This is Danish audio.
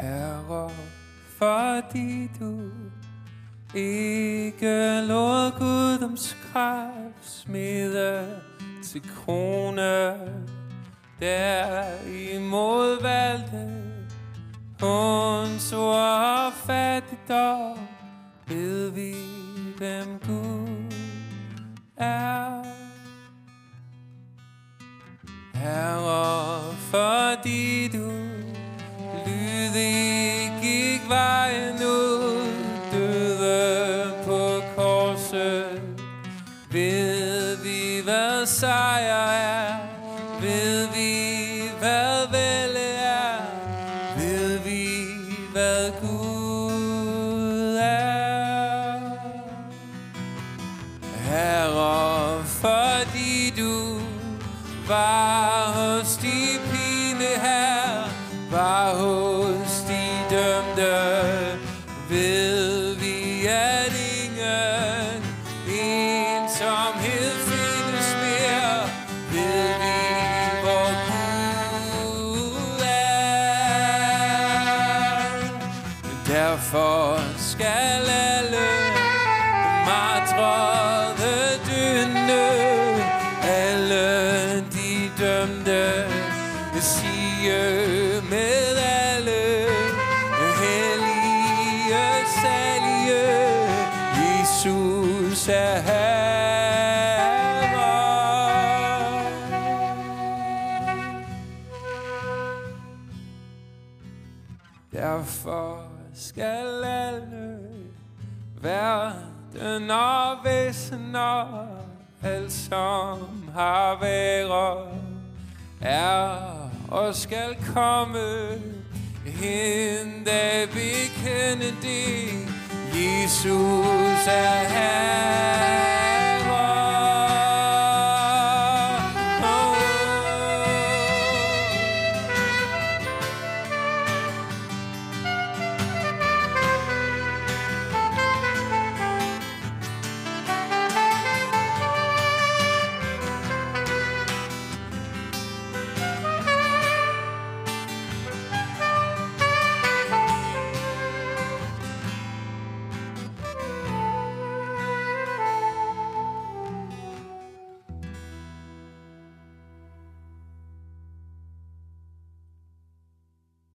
Herre, fordi du ikke lod Guddoms kraft smide til krone. Der imod valgte hun så fattigdom, ved vi, hvem Gud er. Herre, fordi du gik vejen ud, døde på korset. Ved vi, hvad sejr er? Ved vi, hvad vel er? Ved vi, hvad Gud er? Herre, fordi du var hos de pine her, var hos Derfor skal alle martrede døende, alle de dømte, sige med alle hellige, salige, Jesus er her. Derfor skal alle verden og væsener, alt som har været, er og skal komme, hente bekende det, Jesus er her.